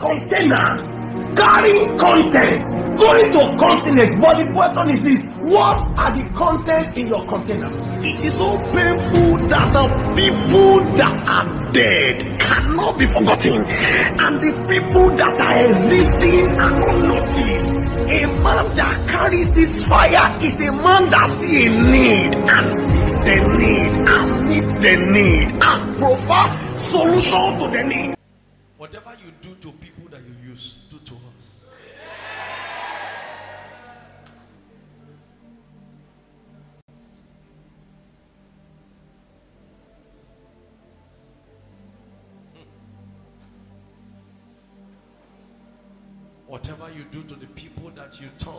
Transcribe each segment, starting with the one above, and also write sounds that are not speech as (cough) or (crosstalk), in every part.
container carrying content going to continent but the question is this what are the contents in your container. it is so painful that the people that are dead cannot be forgotten and the people that are existing are not noticed a man that carries this fire is a man that see a need and meets the need and meets the need and provide solution to the need. whatever you do to people. whatever you do to the people that you turn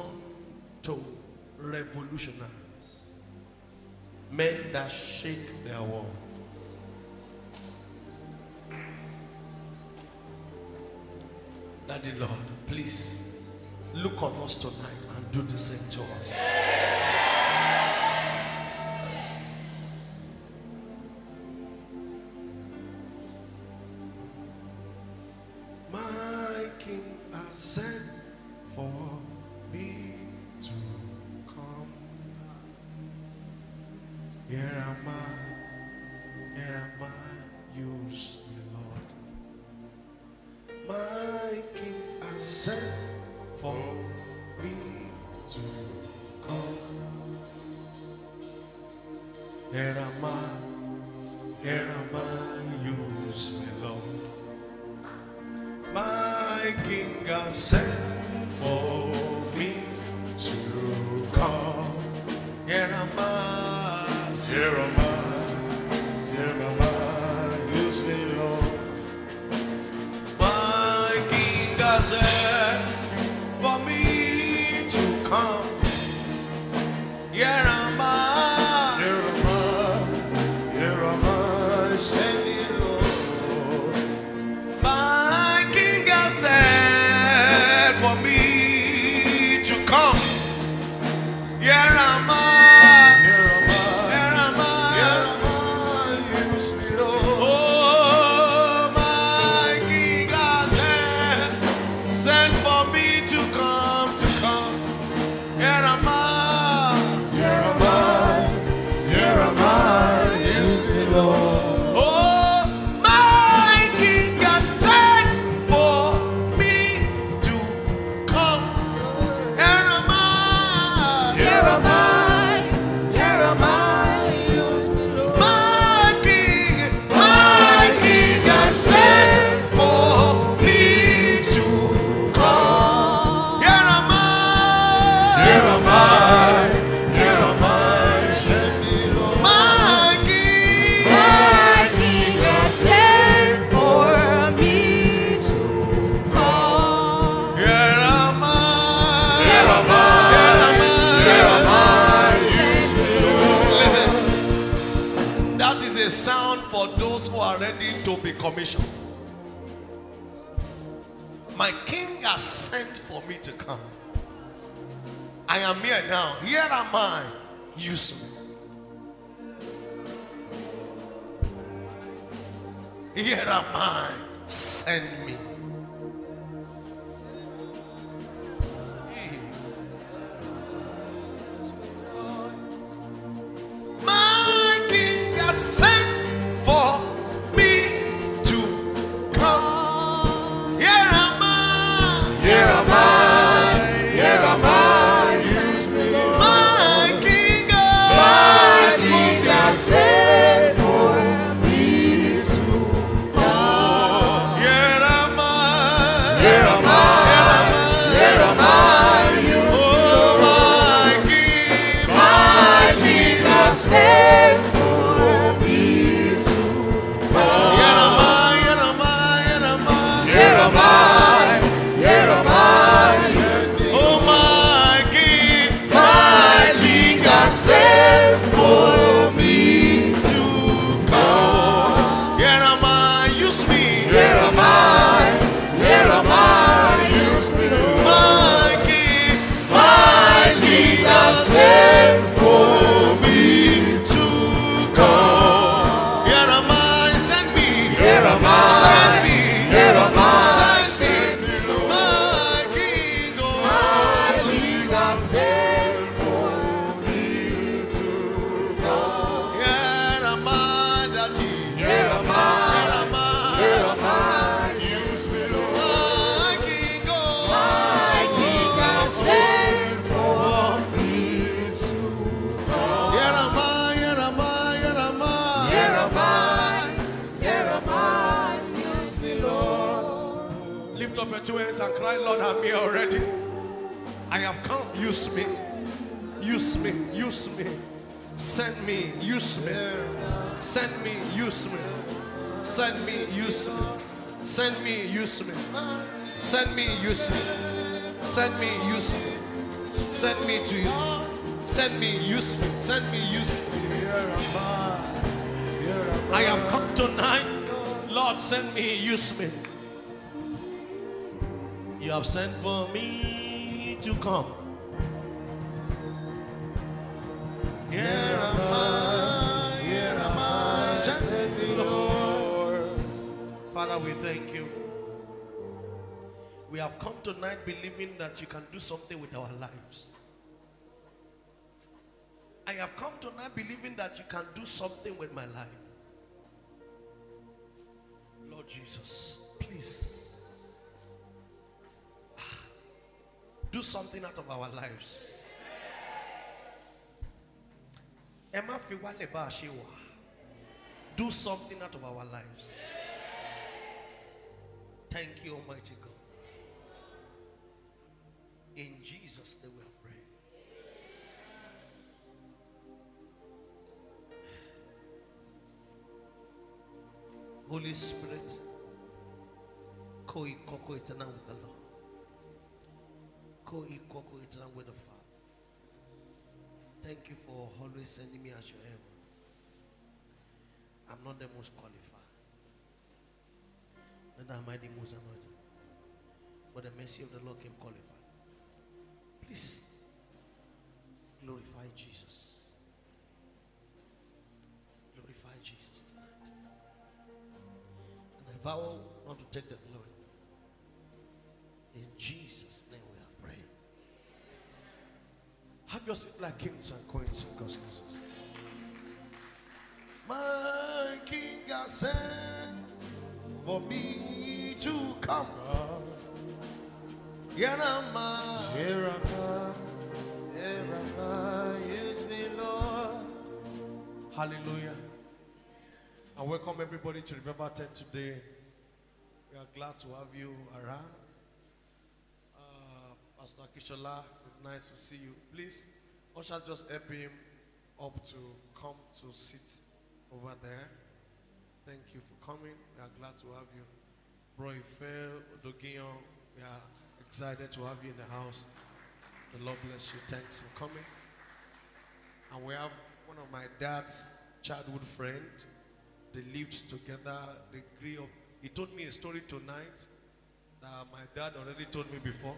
to revolutionaries, men that shake their world. Daddy Lord, please look on us tonight and do the same to us. for me to come. Here am I. desert. down. Here am I. Use me. Here am I. Send me. Send me. Me. Send me. Me. Send me to you. Send me. Me. Send me. Me. I have come tonight. Lord, send me. Me. You have sent for me to come. Here am I, here am I, send me, Lord. Father, we thank you. We have come tonight believing that you can do something with our lives. I have come tonight believing that you can do something with my life. Lord Jesus, please ah, do something out of our lives. Ẹ má fi wálẹ̀ bá a ṣe wà. Do something out of our lives. Thank you, Almighty God. In Jesus' name we have prayed. Holy Spirit, co-equal eternal with the Lord. Co-equal eternal with the Father. Thank you for always sending me as your helper. I'm not the most qualified. Neither am I the most anointed. But the mercy of the Lord can qualify. Please glorify Jesus. Glorify Jesus tonight. And I vow not to take the glory. In Jesus' name we have prayed. Have your seat like kings and queens in God's houses. My king has sent for me to come. Use me, Lord. Hallelujah. I welcome everybody to Revival Tent today. We are glad to have you around. Uh, Pastor Kishola, it's nice to see you. Please, Usher, just help him up to come to sit over there. Thank you for coming. We are glad to have you. Bro Ife Odogion, we are excited to have you in the house. The Lord bless you. Thanks for coming. And we have one of my dad's childhood friend. They lived together. They grew up. He told me a story tonight that my dad already told me before.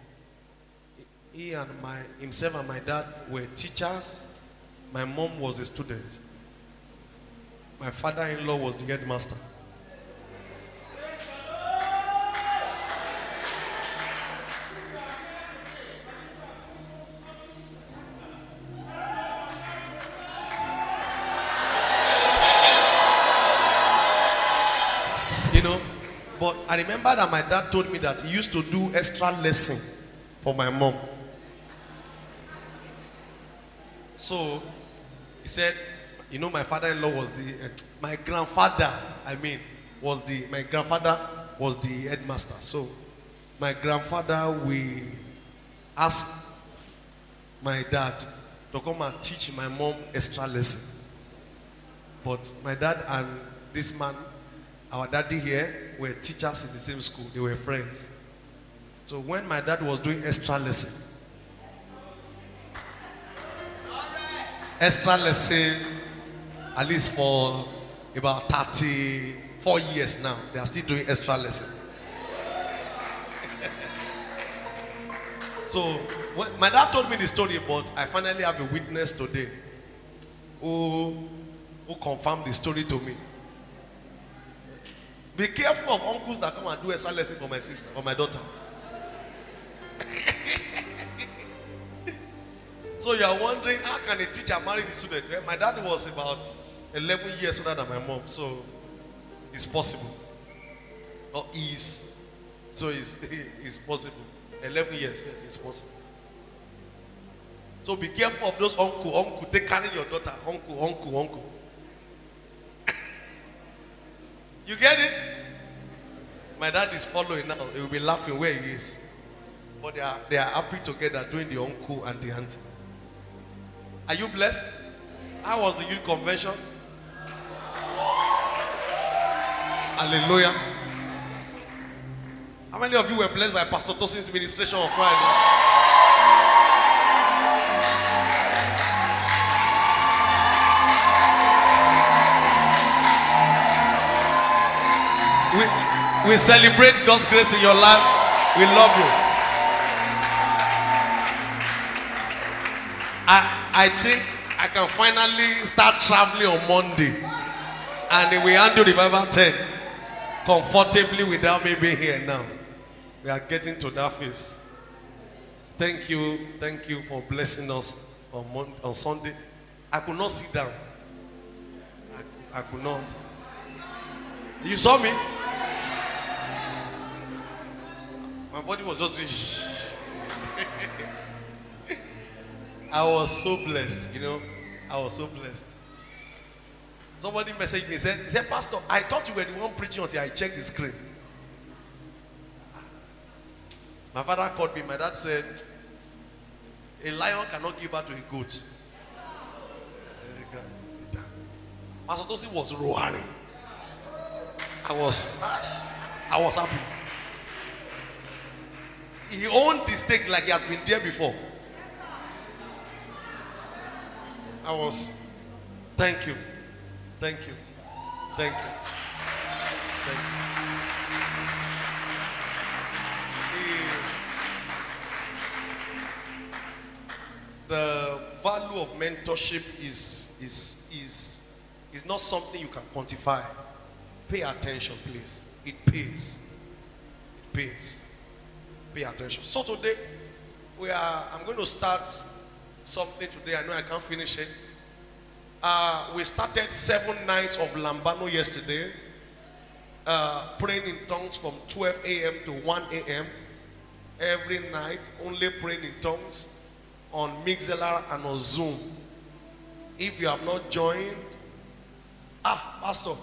He- and my himself and my dad were teachers. My mom was a student. My father-in-law was the headmaster. I remember that my dad told me that he used to do extra lesson for my mom. So he said, you know, my father-in-law was the, eh, my grandfather, I mean, was the, my grandfather was the headmaster. So my grandfather, we asked my dad to come and teach my mom extra lesson. But my dad and this man, our daddy here, were teachers in the same school. They were friends. So when my dad was doing extra lesson, extra lesson, at least for about 34 years now, they are still doing extra lesson. so when, my dad told me the story, but I finally have a witness today who, who confirmed the story to me. Be careful of uncles that come and do a extra lesson for my sister, for my daughter. (laughs) so you are wondering how can a teacher marry the student? Well, my dad was about 11 years older than my mom, so it's possible. Or is. So it's, (laughs) it's possible. 11 years, yes, it's possible. So be careful of those uncle, uncle. They carry your daughter, uncle, uncle, uncle. You get it? My dad is following now. He will be laughing where he is. But they are, they are happy together doing the uncle and the auntie. Are you blessed? How was the youth convention? Hallelujah. How many of you were blessed by Pastor Tosin's ministration on Friday? We celebrate God's grace in your life. We love you. I, I think I can finally start traveling on Monday. And we handle revival tent comfortably without me being here now. We are getting to that phase. Thank you. Thank you for blessing us on, Mon- on Sunday. I could not sit down. I, I could not. You saw me? My body was just doing. (laughs) I was so blessed, you know. I was so blessed. Somebody messaged me, said, he said, Pastor, I thought you were the one preaching until I checked the screen. My father called me, my dad said, a lion cannot give birth to a goat. Pastor Tosin was roaring. I was, I was happy. He owned the stake like he has been there before. I was, thank you, thank you, thank you, thank you. The, the value of mentorship is, is, is, is not something you can quantify. Pay attention, please. It pays. It pays. Pay attention. So today, we are. I'm going to start something today. I know I can't finish it. Uh, we started seven nights of Lambano yesterday, uh, praying in tongues from 12 a.m. to 1 a.m. Every night, only praying in tongues on Mixlr and on Zoom. If you have not joined, ah, Pastor,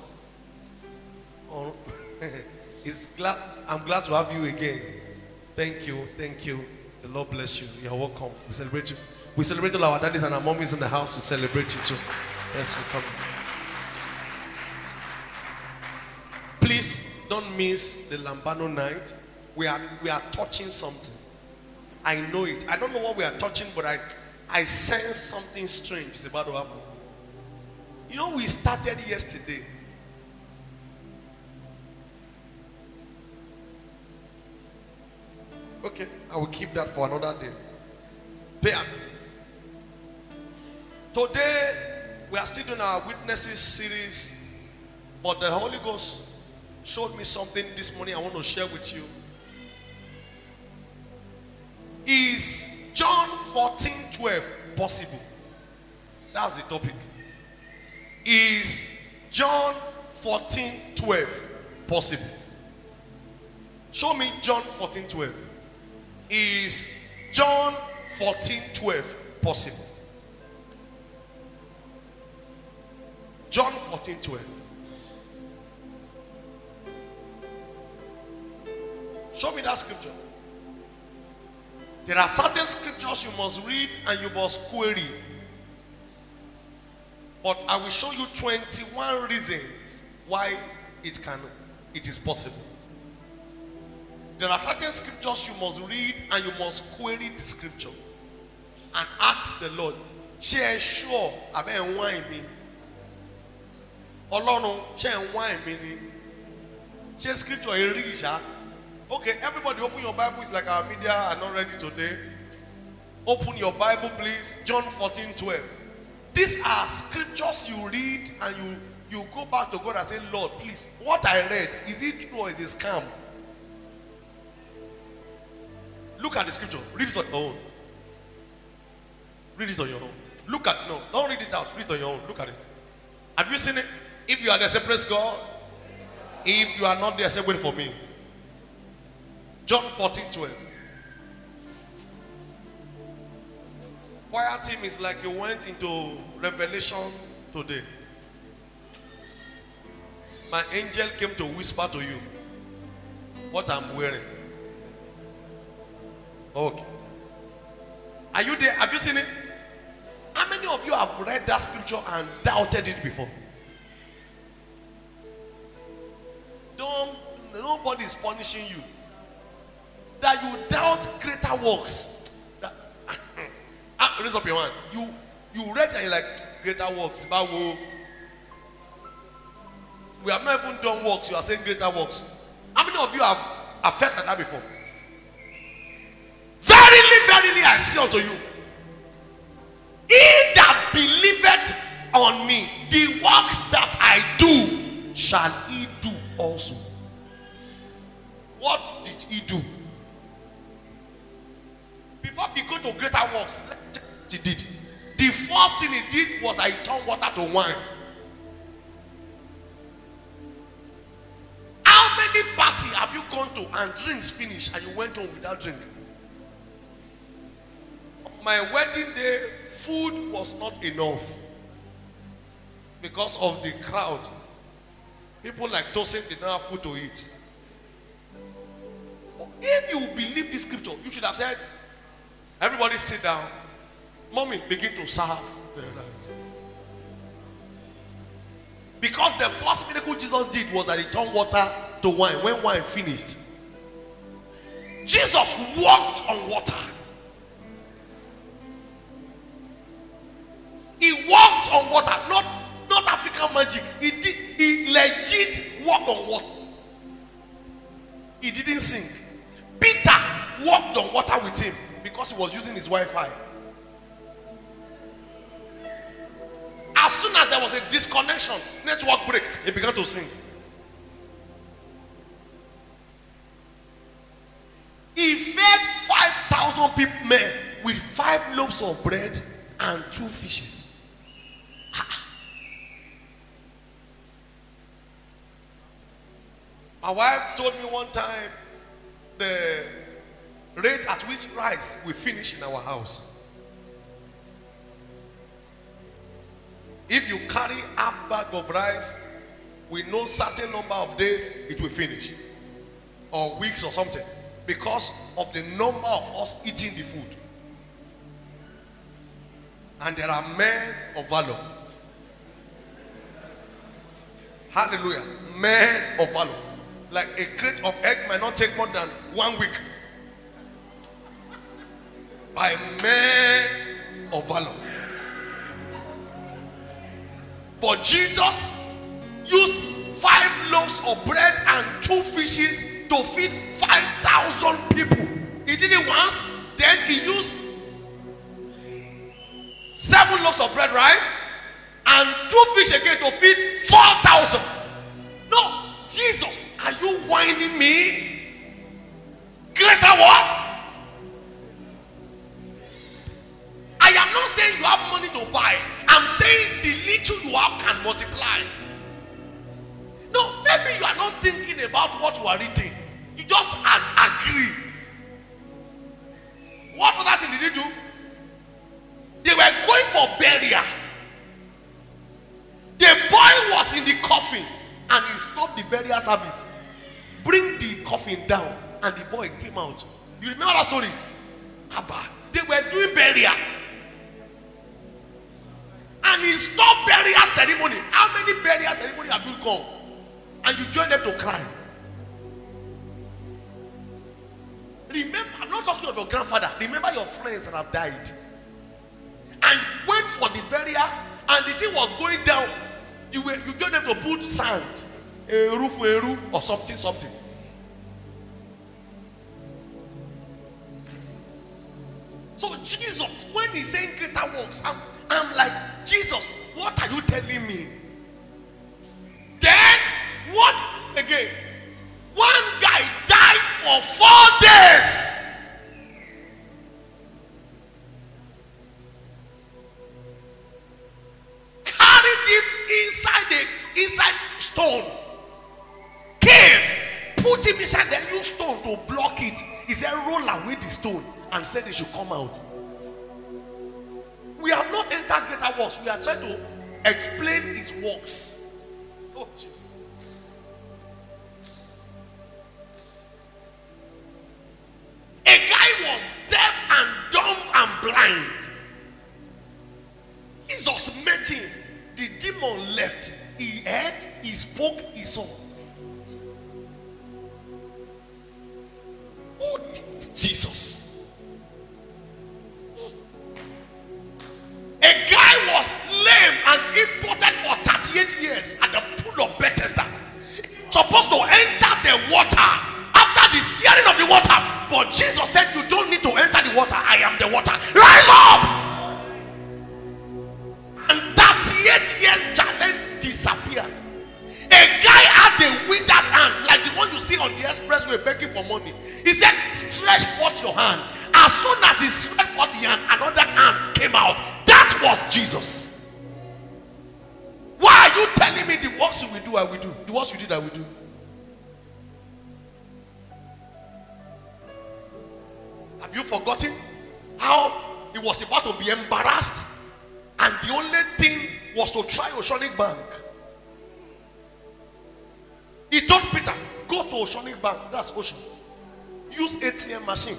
oh, (laughs) it's glad, I'm glad to have you again. Thank you, thank you. The Lord bless you. You're welcome. We celebrate you. We celebrate all our daddies and our mommies in the house. We celebrate you too. Yes, for. Please don't miss the Lambano night. We are we are touching something. I know it. I don't know what we are touching, but I I sense something strange is about to happen. You know, we started yesterday. Okay, I will keep that for another day. Pay. Today, we are still doing our witnesses series, but the Holy Ghost showed me something this morning I want to share with you. Is John 14 12 possible? That's the topic. Is John 14 12 possible? Show me John 14 12. Is John 14 12 possible? John 14 12. Show me that scripture. There are certain scriptures you must read and you must query. But I will show you 21 reasons why it can it is possible. There are certain scriptures you must read and you must query the scripture and ask the Lord, ẹ sure abẹ́ ẹ̀ ń wáìn mi? Ọlọ́run ṣé ẹ̀ ń wáìn mi ni? Scripture ẹ rí ìṣá? Okay, everybody open your Bible. It's like our media are not ready today. Open your Bible, please. John 14, 12. These are scriptures you read and you, you go back to God and say, Lord, please, what I read, is it true or is it scam? Look at the scripture. Read it on your own. Read it on your own. Look at no, don't read it out. Read it on your own. Look at it. Have you seen it? If you are there, say praise God. If you are not there, say wait for me. John 14, 12. Choir team is like you went into Revelation today. My angel came to whisper to you. what I'm wearing. Okay. Are you there? Have you seen it? How many of you have read that scripture and doubted it before? Don't nobody is punishing you. That you doubt greater works. That, (laughs) ah, raise up your hand. You you read and you're like greater works. Bawo. We have not even done works. You are saying greater works. How many of you have affected that before? Verily, I say unto you, he that believeth on me, the works that I do, shall he do also. What did he do? Before he go to greater works, he did. The first thing he did was I turned water to wine. How many party have you gone to and drinks finish and you went home without drink? My wedding day, food was not enough because of the crowd. People like Tosin did not have food to eat. But if you believe this scripture, you should have said, Everybody sit down. Mommy, begin to serve the. Because the first miracle Jesus did was that he turned water to wine when wine finished. Jesus walked on water. He walked on water, not, not African magic. He did he legit walked on water. He didn't sink. Peter walked on water with him because he was using his Wi-Fi. As soon as there was a disconnection, network break, he began to sing. He fed 5,000 people men with five loaves of bread and two fishes. My wife told me one time the rate at which rice we finish in our house. If you carry half bag of rice, we know certain number of days it will finish, or weeks or something, because of the number of us eating the food. And there are men of valor. Hallelujah. Men of valor. Like a crate of egg might not take more than one week. By men of valor. But Jesus used five loaves of bread and two fishes to feed 5,000 people. He did it once, then he used seven loaves of bread, right? And two fish again to feed 4,000. No, Jesus, are you whining me? Greater what? I am not saying you have money to buy. I'm saying the little you have can multiply. No, maybe you are not thinking about what you are reading. You just ag- agree. What other thing did they do? They were going for burial. The boy was burial service. Bring the coffin down and the boy came out. You remember that story? Abba, they were doing burial. And he stopped burial ceremony. How many burial ceremony have you come? And you join them to cry. Remember, I'm not talking of your grandfather. Remember your friends that have died. And went for the burial, and the thing was going down. You were you join them to put sand, roof, a roof, or something, something. So Jesus, when he's saying greater works, I'm, I'm like, Jesus, what are you telling me? Then, what again? One guy died for four days. Carried him inside the inside stone. Cave. Put him inside the new stone to block it. He said, roll away the stone and said they should come out. We have not entered greater works. We are trying to explain his works. Oh, Jesus. A guy was deaf and dumb and blind. Jesus met him. The demon left. He heard, he spoke, he saw. Jesus. A guy was lame and imported for 38 years at the pool of Bethesda. Supposed to enter the water after the steering of the water. But Jesus said, You don't need to enter the water. I am the water. Rise up! And 38 years challenge disappeared. A guy had a withered hand, see on the expressway begging for money. He said, Stretch forth your hand. As soon as he stretched forth the hand, another hand came out. That was Jesus. Why are you telling me the works you will do, I will do? The works you did, I will do. Have you forgotten how he was about to be embarrassed? And the only thing was to try Oceanic Bank. He told Peter, go to Oceanic Bank, that's Ocean. Use ATM machine.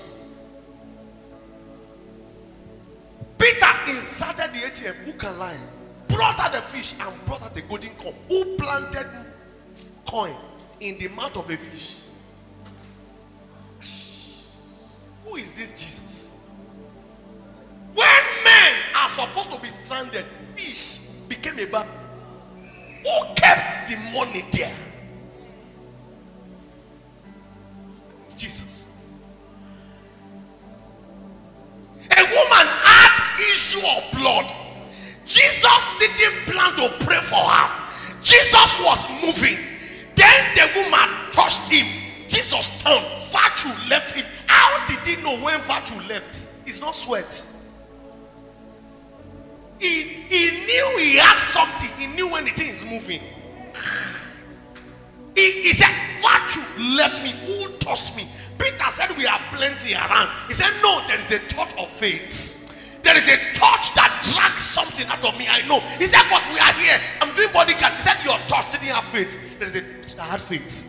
Peter inserted the ATM. Who can lie? Brought out the fish and brought out the golden coin. Who planted coin in the mouth of a fish? Who is this Jesus? When men are supposed to be stranded, fish became a bag. Who kept the money there? Jesus. A woman had issue of blood. Jesus didn't plan to pray for her. Jesus was moving. Then the woman touched him. Jesus turned. Virtue left him. How did he know when virtue left? It's not sweat. He, he knew he had something. He knew when the thing is moving. He, he said, Virtue left me. Who touched me? Peter said, We are plenty around. He said, No, there is a touch of faith. There is a touch that drags something out of me. I know. He said, But we are here. I'm doing body count. He said, Your touch didn't have faith. There is a had faith.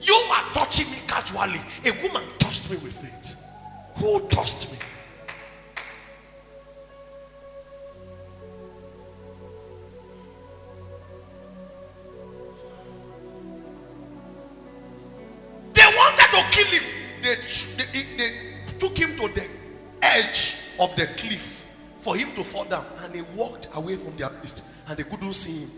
You are touching me casually. A woman touched me with faith. Who touched me? Of the cliff for him to fall down. And they walked away from their midst and they couldn't see him.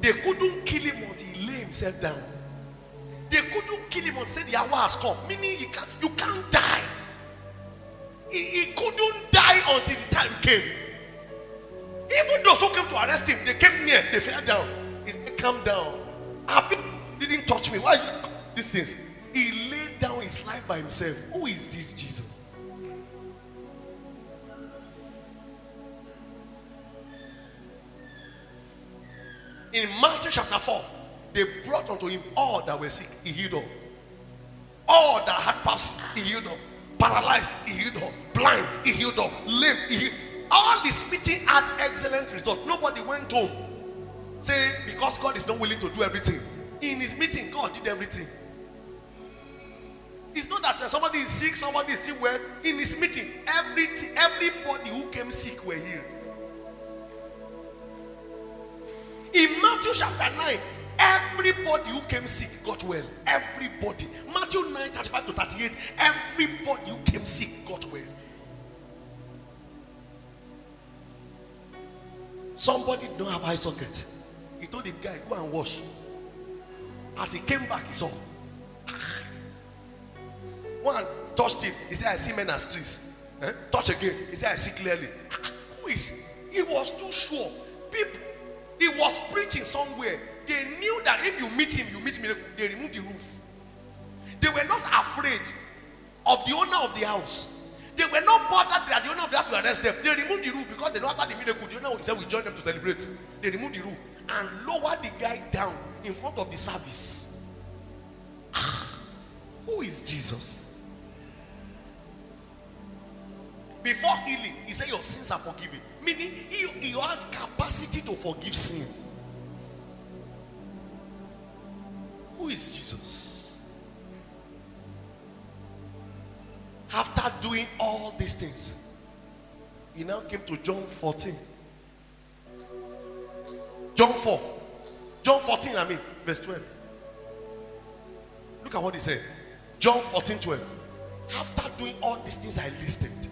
They couldn't kill him until he lay himself down. They couldn't kill him until the hour has come. Meaning he can, you can't die. He, he couldn't die until the time came. Even those who came to arrest him, they came near, they fell down. He said, Calm down. Abi didn't touch me. Why you these things? He down his life by himself. Who is this Jesus? In Matthew chapter 4, they brought unto him all that were sick, he healed all. All that had palsy, he healed all. Paralyzed, he healed all. Blind, he healed all. Lame, he healed. All this meeting had excellent result. Nobody went home. Say, because God is not willing to do everything. In his meeting, God did everything. It's not that uh, somebody is sick, somebody is sick. Well, in his meeting, everything, everybody who came sick were healed. In Matthew chapter 9, everybody who came sick got well. Everybody. Matthew 9, 35 to 38, everybody who came sick got well. Somebody don't have eye socket. He told the guy, go and wash. As he came back, he saw. One touched him. He said, I see men as trees. Eh? Touch again. He said, I see clearly. Who is? He was too sure. People, he was preaching somewhere. They knew that if you meet him, you meet me. They removed the roof. They were not afraid of the owner of the house. They were not bothered that the owner of the house will arrest them. They removed the roof because they know after the miracle, the owner said we join them to celebrate. They removed the roof and lowered the guy down in front of the service. Who is Jesus? Before healing, he said your sins are forgiven. Meaning he had capacity to forgive sin. Who is Jesus? After doing all these things, he now came to John 14. John 4. John 14, I mean, verse 12. Look at what he said. John 14, 12. After doing all these things I listed,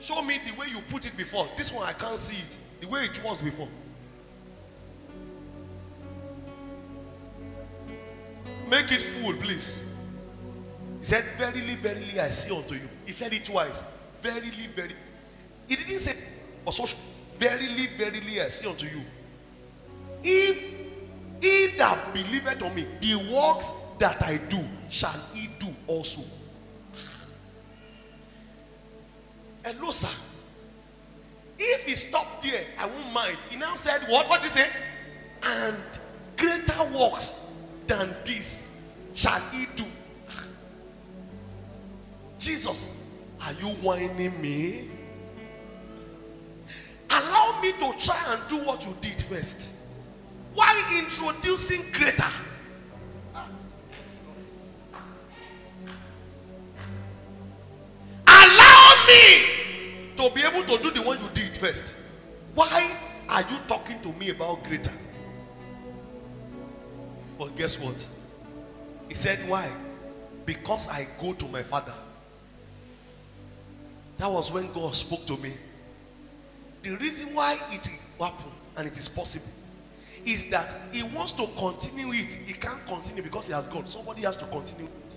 show me the way you put it before. This one I can't see it. The way it was before. Make it full, please. He said, Verily, verily, I say unto you. He said it twice. Verily, verily. He didn't say, also, verily, verily, I say unto you. If he that believeth on me, the works that I do, shall he do also. Hello, sir. If he stopped there, I won't mind. He now said, What? What did he say? And greater works than this shall he do. Jesus, are you whining me? Allow me to try and do what you did first. Why introducing greater? To be able to do the one you did first. Why are you talking to me about greater? But guess what? He said, Why? Because I go to my father. That was when God spoke to me. The reason why it happened and it is possible is that he wants to continue it. He can't continue because he has gone. Somebody has to continue it.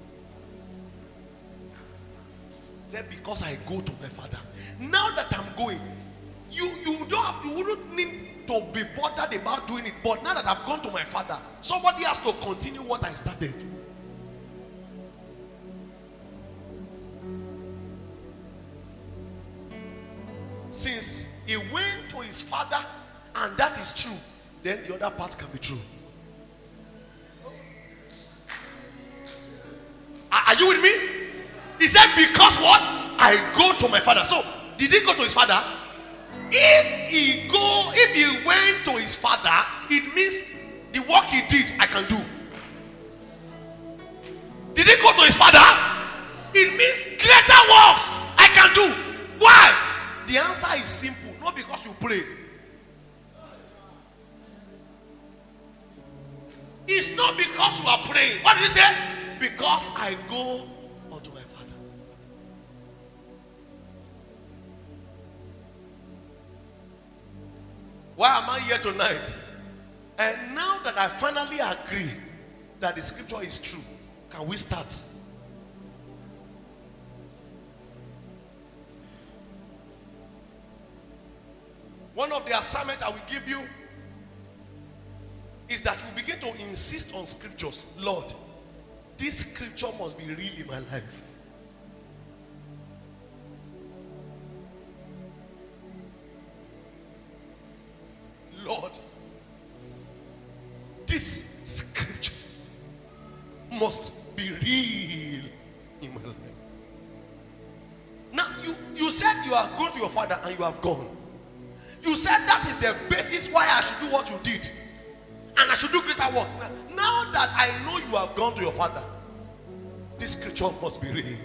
Said, Because I go to my father. Now that I'm going, you you don't have you wouldn't need to be bothered about doing it. But now that I've gone to my father, somebody has to continue what I started. Since he went to his father, and that is true, then the other part can be true. Are you with me? He said, Because what? I go to my father. So, did he go to his father? If he go, if he went to his father, it means the work he did, I can do. Did he go to his father? It means greater works I can do. Why? The answer is simple, not because you pray. It's not because you are praying. What did he say? Because I go Why am I here tonight? And now that I finally agree that the scripture is true, can we start? One of the assignments I will give you is that you begin to insist on scriptures. Lord, this scripture must be real in my life. You are going to your father and you have gone. You said that is the basis why I should do what you did. And I should do greater works. Now, now that I know you have gone to your father, this scripture must be real.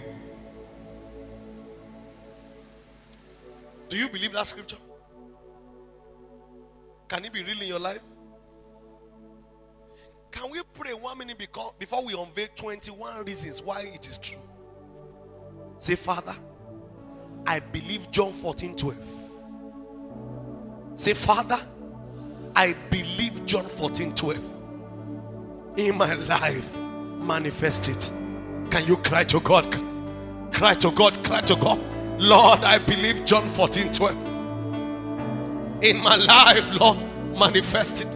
Do you believe that scripture? Can it be real in your life? Can we pray one minute before we unveil 21 reasons why it is true? Say, Father, I believe John 14 12. Say, Father, I believe John 14 12. In my life, manifest it. Can you cry to God? Cry to God, cry to God. Lord, I believe John 14 12. In my life, Lord, manifest it.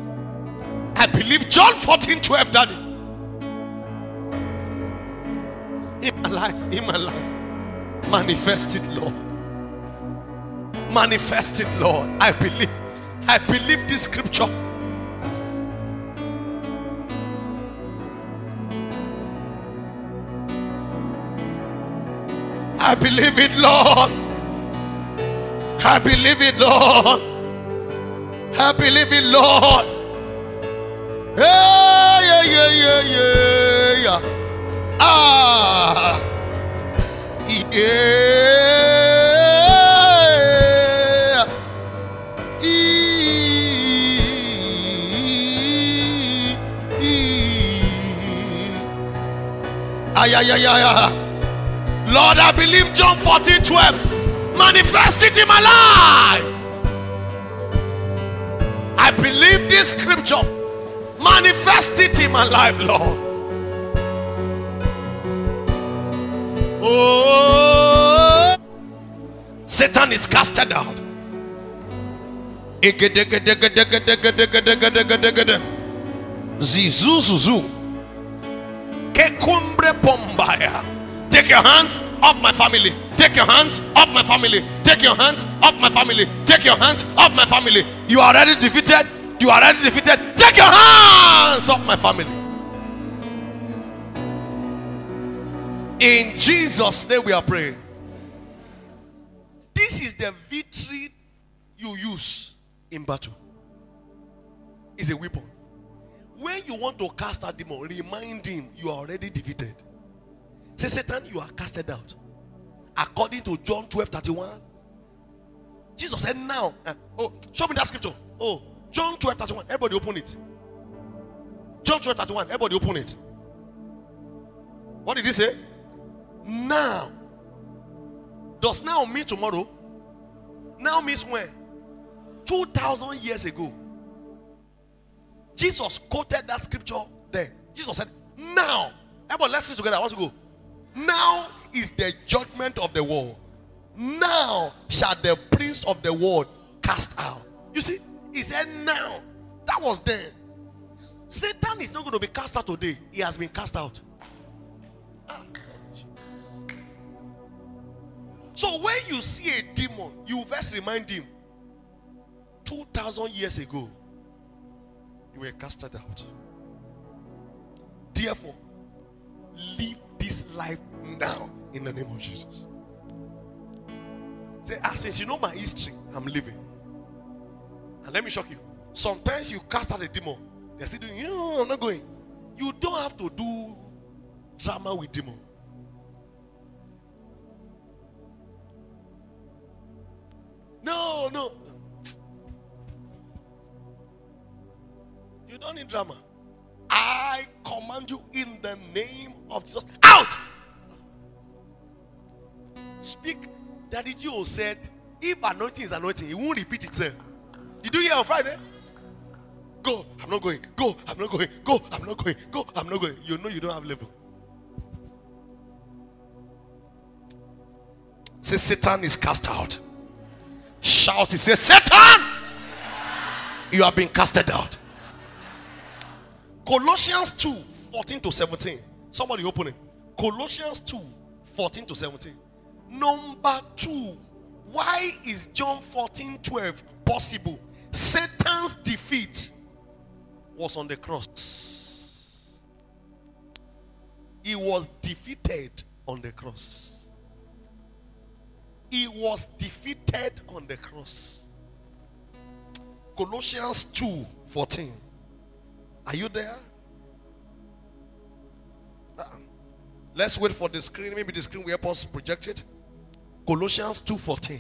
I believe John 14 12, Daddy. In my life, in my life, manifest it, Lord. Manifest it, Lord. I believe. I believe this scripture. I believe it, Lord. I believe it, Lord. I believe it, Lord. Yeah, yeah, yeah, yeah, yeah, yeah. Ah. Yeah. Ay, ay, ay, ay. Lord, I believe John 14 12 manifest it in my life. I believe this scripture manifest it in my life, Lord. Oh, Satan is casted out. Zizuzuzu. Take your hands off my family. Take your hands off my family. Take your hands off my family. Take your hands off my family. You are already defeated. You are already defeated. Take your hands off my family. In Jesus' name we are praying. This is the victory you use in battle. It's a weapon. When you want to cast a demon, remind him you are already defeated. Say, Satan, you are casted out. According to John 12 31. Jesus said, Now, uh, oh, show me that scripture. Oh, John 12 31. Everybody open it. John 12 31. Everybody open it. What did he say? Now. Does now mean tomorrow? Now means when? 2,000 years ago. Jesus quoted that scripture then. Jesus said, Now. Everybody, let's sit together. I want to go. Now is the judgment of the world. Now shall the prince of the world cast out. You see, he said, Now. That was then. Satan is not going to be cast out today. He has been cast out. Ah. So when you see a demon, you first remind him 2,000 years ago, you were casted out. Therefore, live this life now in the name of Jesus. Say, ah, since you know my history, I'm living. And let me shock you. Sometimes you cast out a demon, they're still doing, no, I'm not going. You don't have to do drama with demon. No, no. You drama. I command you in the name of Jesus. Out! Speak. Daddy G.O. said, if anointing is anointing, it won't repeat itself. Did you hear on Friday? Go, I'm not going. Go, I'm not going. Go, I'm not going. Go, I'm not going. You know you don't have level. Say, Satan is cast out. Shout, it says, Satan, you have been casted out. Colossians 2 14 to 17. Somebody open it. Colossians 2 14 to 17. Number two, why is John 14 12 possible? Satan's defeat was on the cross. He was defeated on the cross. He was defeated on the cross. Colossians 2 14. Are you there? Uh, let's wait for the screen. Maybe the screen will help us project it. Colossians 2 14.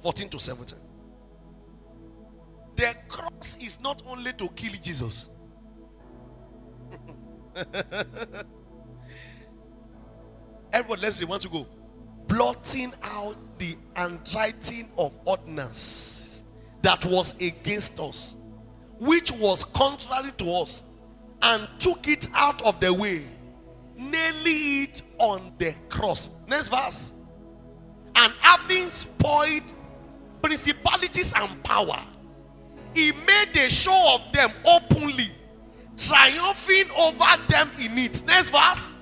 14 to 17. The cross is not only to kill Jesus. (laughs) Everyone, let's see. Want to go? Blotting out the handwriting of ordinance that was against us, which was contrary to us, and took it out of the way, nailing it on the cross. Next verse. And having spoiled principalities and power, he made a show of them openly, triumphing over them in it. Next verse.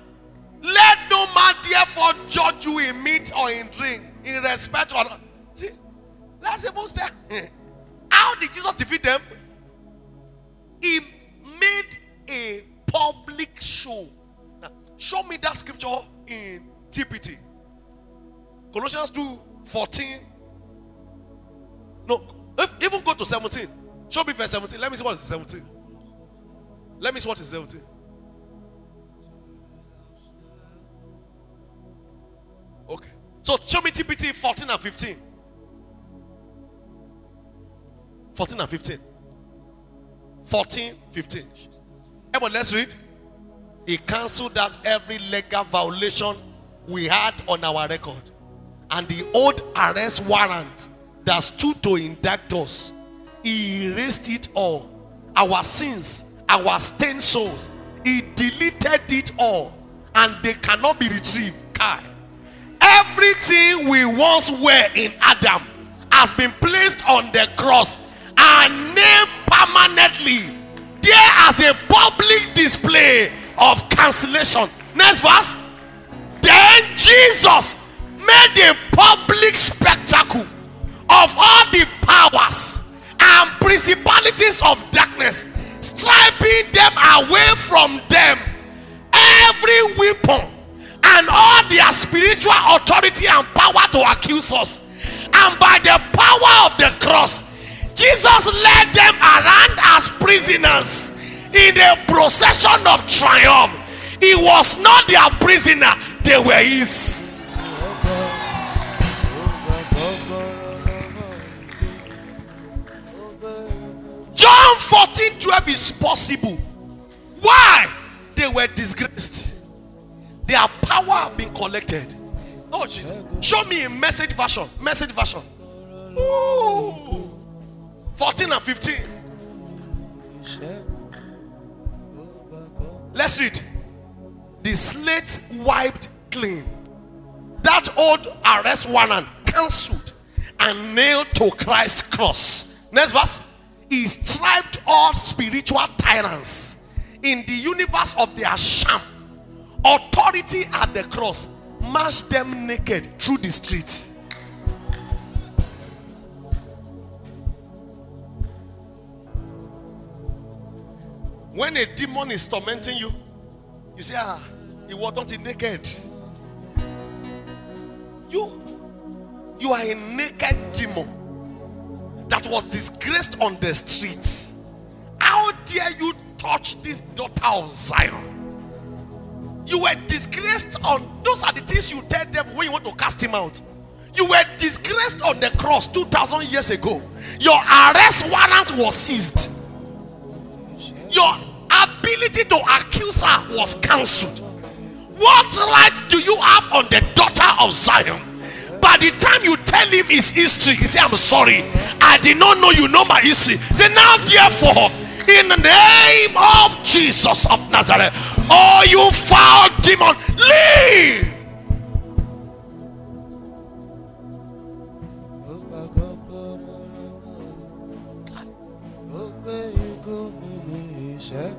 Let no man therefore judge you in meat or in drink, in respect or not. See, let's even say, how did Jesus defeat them? He made a public show. Now, show me that scripture in TPT. Colossians 2 14. No, if, even go to 17. Show me verse 17. Let me see what is 17. Let me see what is 17. Okay. So show me TPT 14 and 15. 14 and 15. 14, 15. Everybody, let's read. He cancelled out every legal violation we had on our record. And the old arrest warrant that stood to indict us, he erased it all. Our sins, our stained souls, he deleted it all. And they cannot be retrieved. Kai. Everything we once were in Adam has been placed on the cross and nailed permanently there as a public display of cancellation. Next verse. Then Jesus made a public spectacle of all the powers and principalities of darkness, striping them away from them every weapon and all their spiritual authority and power to accuse us. And by the power of the cross, Jesus led them around as prisoners in a procession of triumph. He was not their prisoner, they were his. John 14 12 is possible. Why? They were disgraced. Their power been collected. Oh, Jesus. Show me a message version. Message version. Ooh. 14 and 15. Let's read. The slate wiped clean. That old arrest warrant cancelled and nailed to Christ's cross. Next verse. He striped all spiritual tyrants in the universe of their sham. Authority at the cross. Marched them naked through the streets. When a demon is tormenting you, you say, Ah, you were not naked. You, you are a naked demon that was disgraced on the streets. How dare you touch this daughter of Zion? You were disgraced on those are the things you tell them when you want to cast him out. You were disgraced on the cross 2000 years ago. Your arrest warrant was seized. Your ability to accuse her was cancelled. What right do you have on the daughter of Zion? By the time you tell him his history, he say, I'm sorry. I did not know you know my history. Say, now therefore, in the name of Jesus of Nazareth, oh you foul demon, leave. jẹ́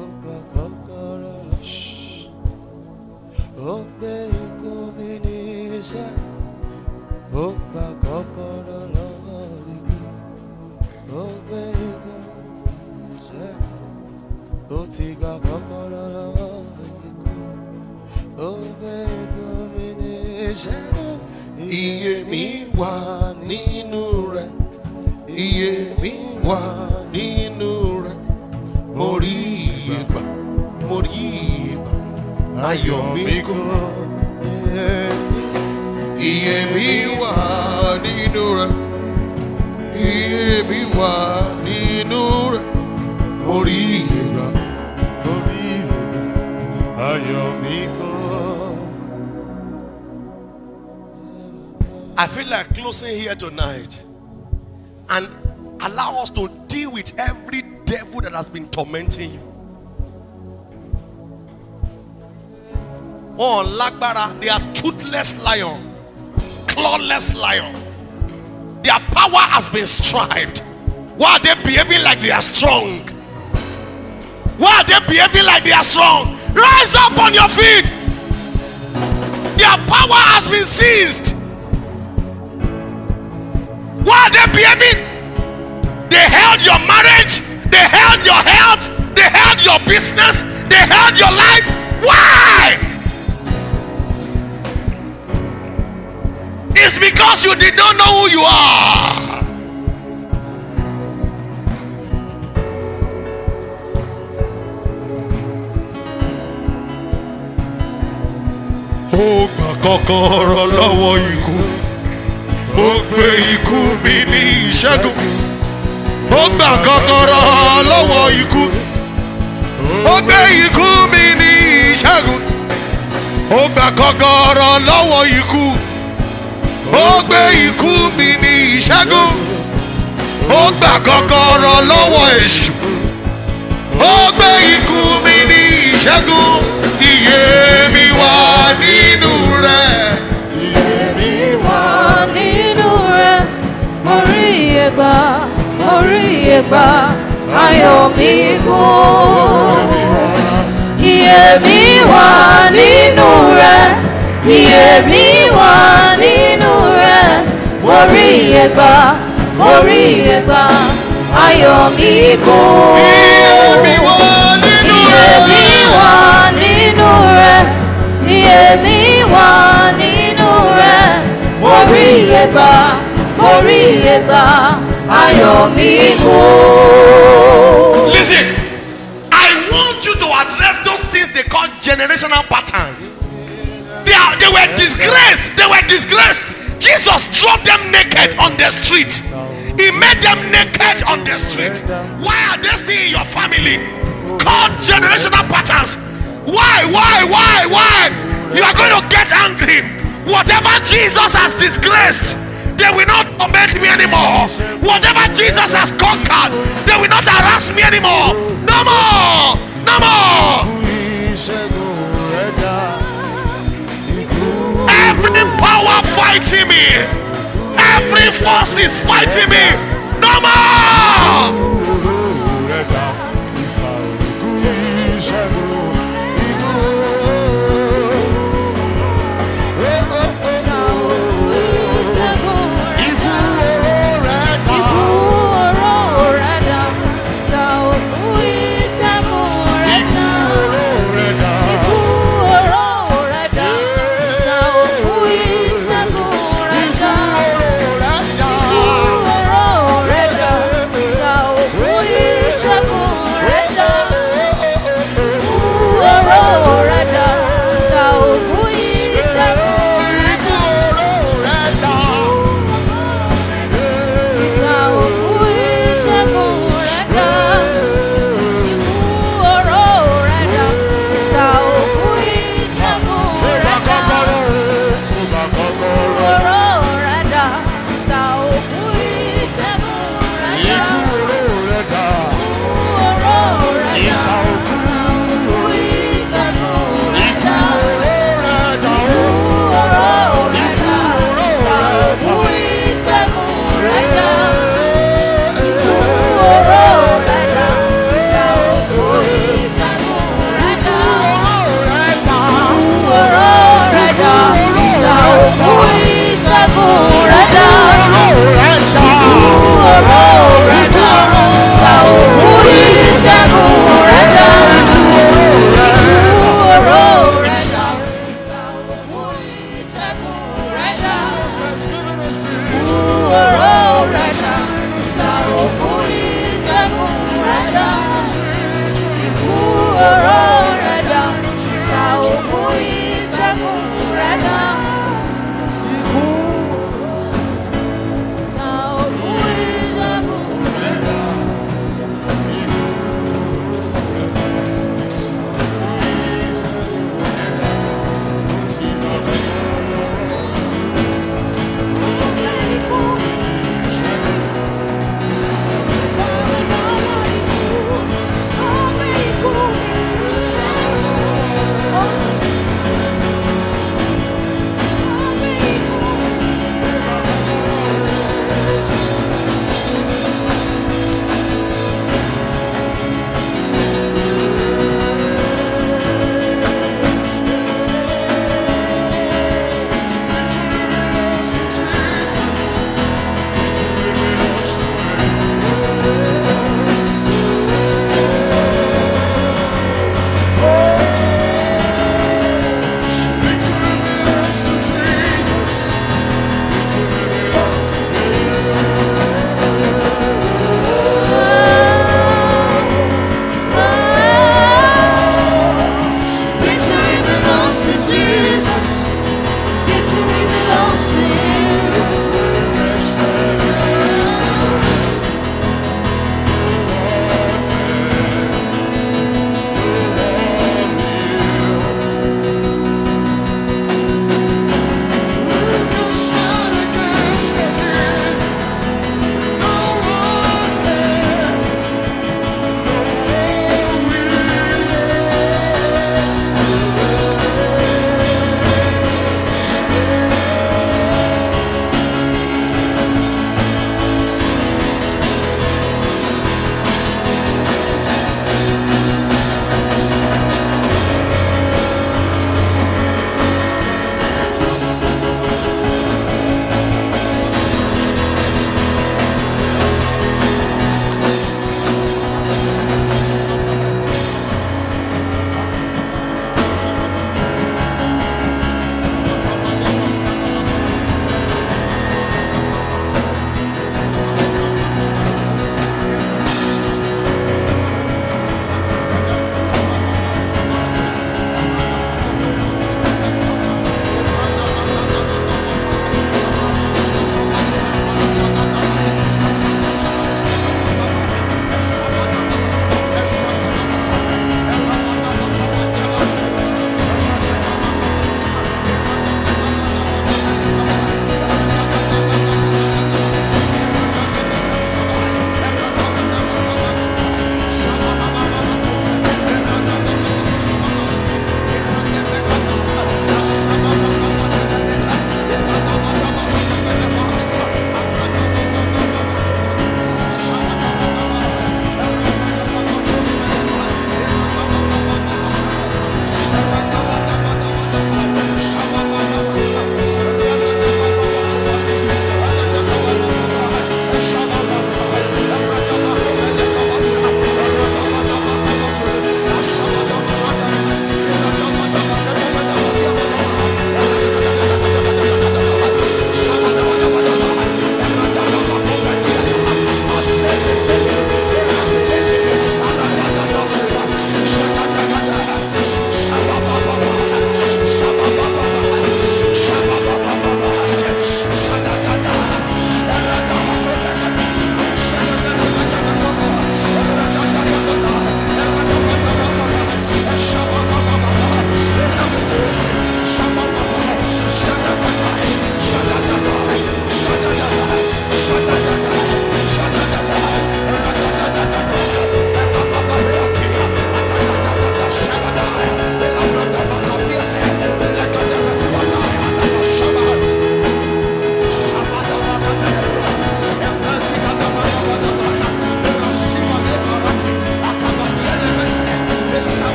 ó gba kọ́kọ́rọ́ ó gbé ikú mi ní iṣẹ́ ó gba kọ́kọ́rọ́ lọ́wọ́ igi ó gbé ikú mi ní iṣẹ́ ó ti gba kọ́kọ́rọ́ lọ́wọ́ igi ó gbé ikú mi ní iṣẹ́ iye mi wà nínú rẹ̀ iye mi wà nínú. Mo rí iye gbà, mo rí iye gbà, ayọ̀ mi kún. Iye mi wà nínú rẹ̀, iye mi wà nínú rẹ̀, mo rí ayọ̀ mi kún. I feel like closing here tonight and allow us to deal with every devil that has been tormenting you. Oh, Lagbara, they are toothless lion, clawless lion. Their power has been strived. Why are they behaving like they are strong? Why are they behaving like they are strong? Rise up on your feet. Their power has been seized. Why are they behaving? They held your marriage, they held your health, they held your business, they held your life. Why? It's because you did not know who you are. kọ́kọ́rọ́ lọ́wọ́ ikú ó ikú mi ní ìṣẹ́gun ó gbà kọ́kọ́rọ́ lọ́wọ́ ikú. Ó gbé ikú mi ní ìṣẹ́gun. Ó gbà kọ́kọ́rọ́ lọ́wọ́ ikú. Ó gbé ikú mi ní ìṣẹ́gun. Ó gbà kọ́kọ́rọ́ lọ́wọ́ èṣù. Ó gbé ikú mi ní ìṣẹ́gun. Iye mi wà nínú rẹ̀. Èmi wà nínú rẹ̀, mo rí iye gbà, mo rí iye gbà, ayọ̀ mi kún. Iye mi wà nínú rẹ̀, iye mi wà nínú rẹ̀, mo rí iye gbà, mo rí iye gbà, ayọ̀ mi kún. iye mi wà nínú Iye mi rẹ̀. wà nínú rẹ̀, iye mi wà nínú rẹ̀, mo rí iye gbà, mo rí ayọ̀ mi. Listen, I want you to address those things they call generational patterns. They, are, they were disgraced. They were disgraced. Jesus dropped them naked on the street. He made them naked on the street. Why are they still in your family? Called generational patterns. Why, why, why, why? You are going to get angry. Whatever Jesus has disgraced, they will not torment me anymore. Whatever Jesus has conquered, they will not harass me anymore. No more. No more. Every power fighting me, every force is fighting me. No more.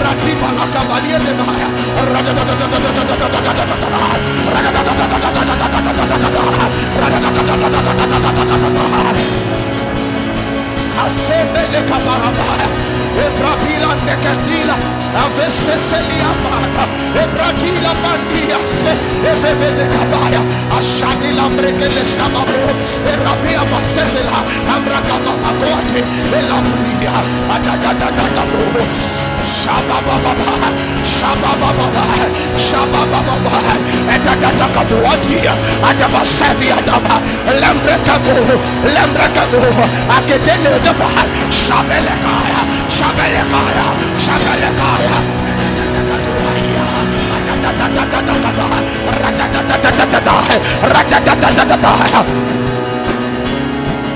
Ratiba la cavalia de Maia. Asebele cabarabaya. Evrabila nekatila. Avesse seliamada. Ebratila mandias. Evevele cabaya. Ashanila mrekeles cababro. Erabia vasesela. Amracabamagote. Elambria. Adadadadadabro. Shabababa, Shabababa, Shabababa, Etadadakabuatia, Atabasavia daba, Lembrekabu, Lembrekabu, Aketele daba, Shabelekaya, Shabelekaya, Shabelekaya.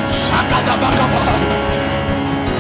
Shakadabakaba.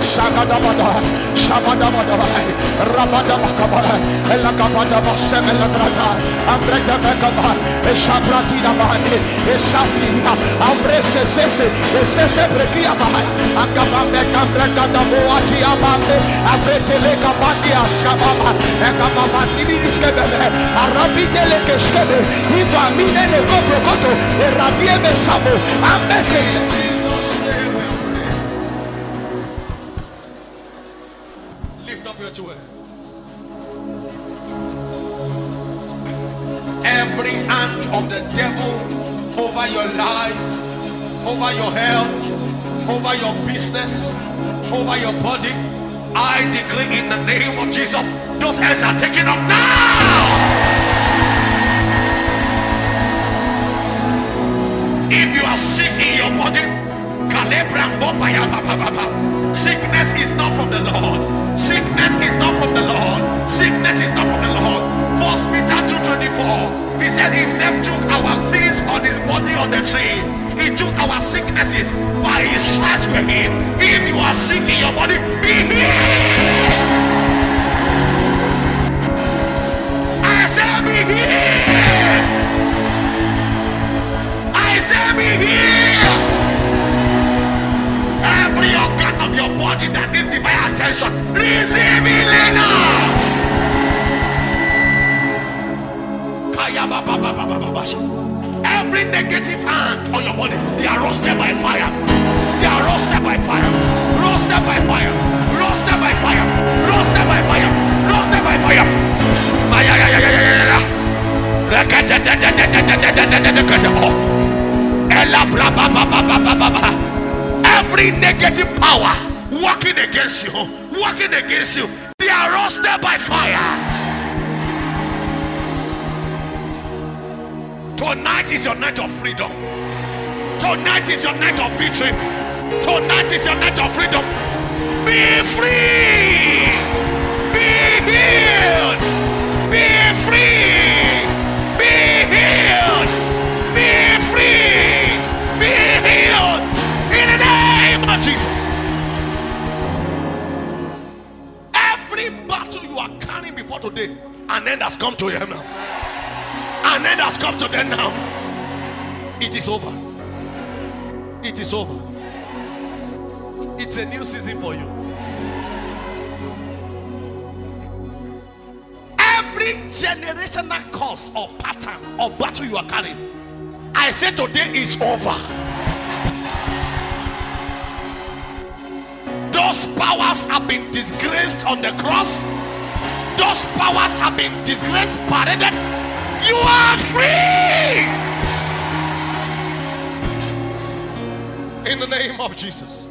Shagadabada, Shabadabada, Jesus' Up your. Every hand of the devil over your life, over your health, over your business, over your body, I decree in the name of Jesus, those hands are taken off now. If you are sick in your body, sickness is not from the Lord. Sickness is not from the Lord. Sickness is not from the Lord. First Peter 2:24. He said himself took our sins on his body on the tree. He took our sicknesses by his stripes were healed. If you are sick in your body, be healed. I said be healed. I said be healed. Every somebody that needs divine attention. Receive healing now. Every negative hand on your body, they are roasted by fire. They are roasted by fire. Roasted by fire. Roasted by fire. Roasted by fire. Roasted by fire. Every negative power working against you, working against you, they are roasted by fire. Tonight is your night of freedom. Tonight is your night of victory. Tonight is your night of freedom. Be free. Be healed. Today, an end has come to him now. An end has come to them now. It is over. It is over. It's a new season for you. Every generational curse or pattern or battle you are carrying, I say today is over. Those powers have been disgraced on the cross. Those powers have been disgraced, paraded. You are free. In the name of Jesus.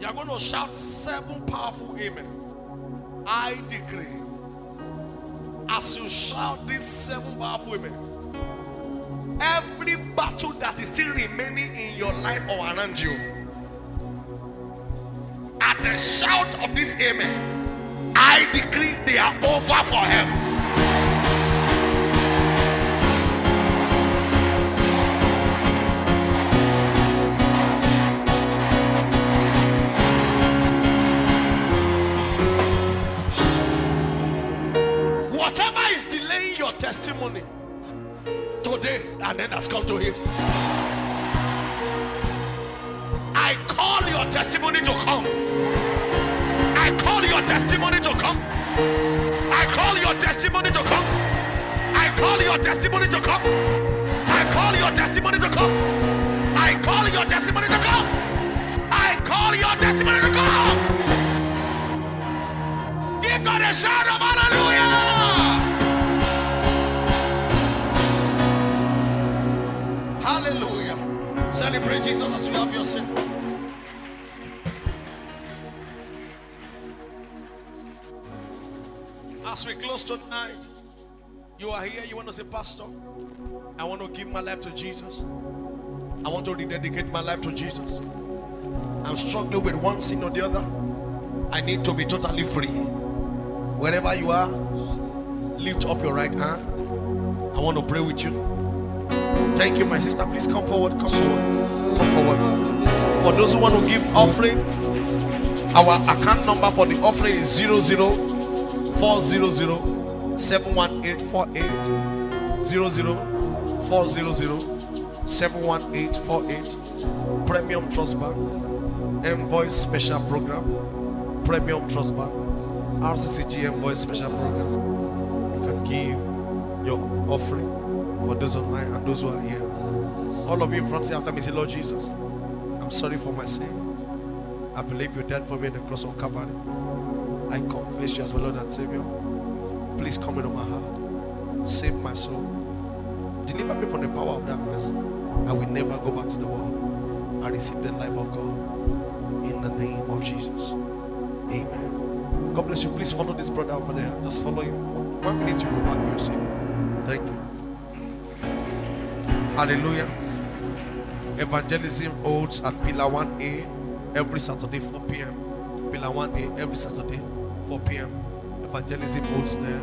You are going to shout seven powerful amen. I decree. As you shout these seven powerful amen, every battle that is still remaining in your life or around you, at the shout of this amen, I decree they are over forever. Whatever is delaying your testimony today, and then has come to him. I call your testimony to come. I call your testimony to come. I call your testimony to come. I call your testimony to come. I call your testimony to come. I call your testimony to come. I call your testimony to come. Give God a shout of hallelujah. Hallelujah. Celebrate Jesus as you have your As we close tonight, you are here, you want to say, Pastor, I want to give my life to Jesus. I want to rededicate my life to Jesus. I'm struggling with one sin or the other. I need to be totally free. Wherever you are, lift up your right hand. I want to pray with you. Thank you, my sister. Please come forward. Come forward. Come forward. For those who want to give offering, our account number for the offering is 00 400 71848 00 400 71848 Premium Trust Bank Envoy Special Program Premium Trust Bank RCCG Envoy Special Program. You can give your offering for those online and those who are here. All of you in front say after me say Lord Jesus I'm sorry for my sins. I believe you died for me on the cross of Calvary I confess you as my Lord and Savior. Please come into my heart. Save my soul. Deliver me from the power of darkness. I will never go back to the world. I receive the life of God. In the name of Jesus. Amen. God bless you. Please follow this brother over there. Just follow him. For one minute, you will back to your seat. Thank you. Hallelujah. Evangelism holds at Pillar 1A every Saturday, 4 p.m. Pillar 1A every Saturday, 4 p.m. evangelism booths there.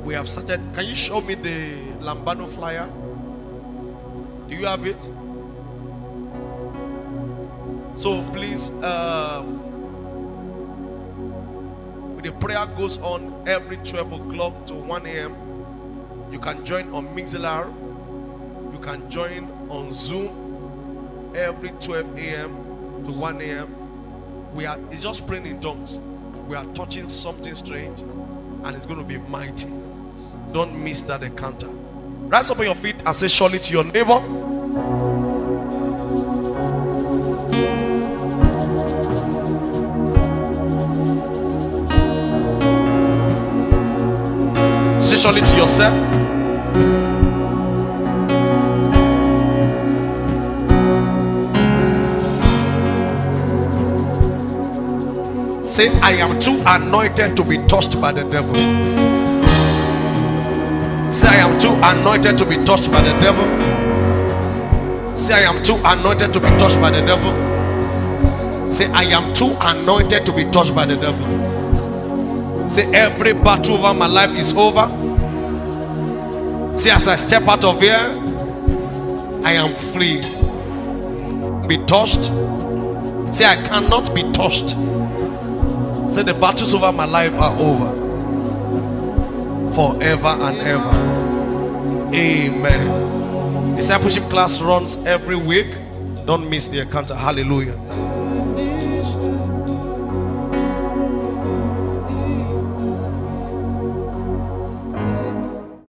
We have started. Can you show me the Lambano flyer? Do you have it? So please, um, the prayer goes on every 12 o'clock to 1 a.m. You can join on Mixlr. You can join on Zoom every 12 a.m. to 1 a.m. We are it's just praying in tongues. We are touching something strange, and it's going to be mighty. Don't miss that encounter. Rise up on your feet and say surely to your neighbor. Say surely to yourself. Say, I am too anointed to be touched by the devil. Say, I am too anointed to be touched by the devil. Say, I am too anointed to be touched by the devil. Say, I am too anointed to be touched by the devil. Say, every battle over my life is over. Say, as I step out of here, I am free. Be touched. Say, I cannot be touched. Say, the battles over my life are over forever and ever. Amen. Discipleship class runs every week. Don't miss the encounter. Hallelujah.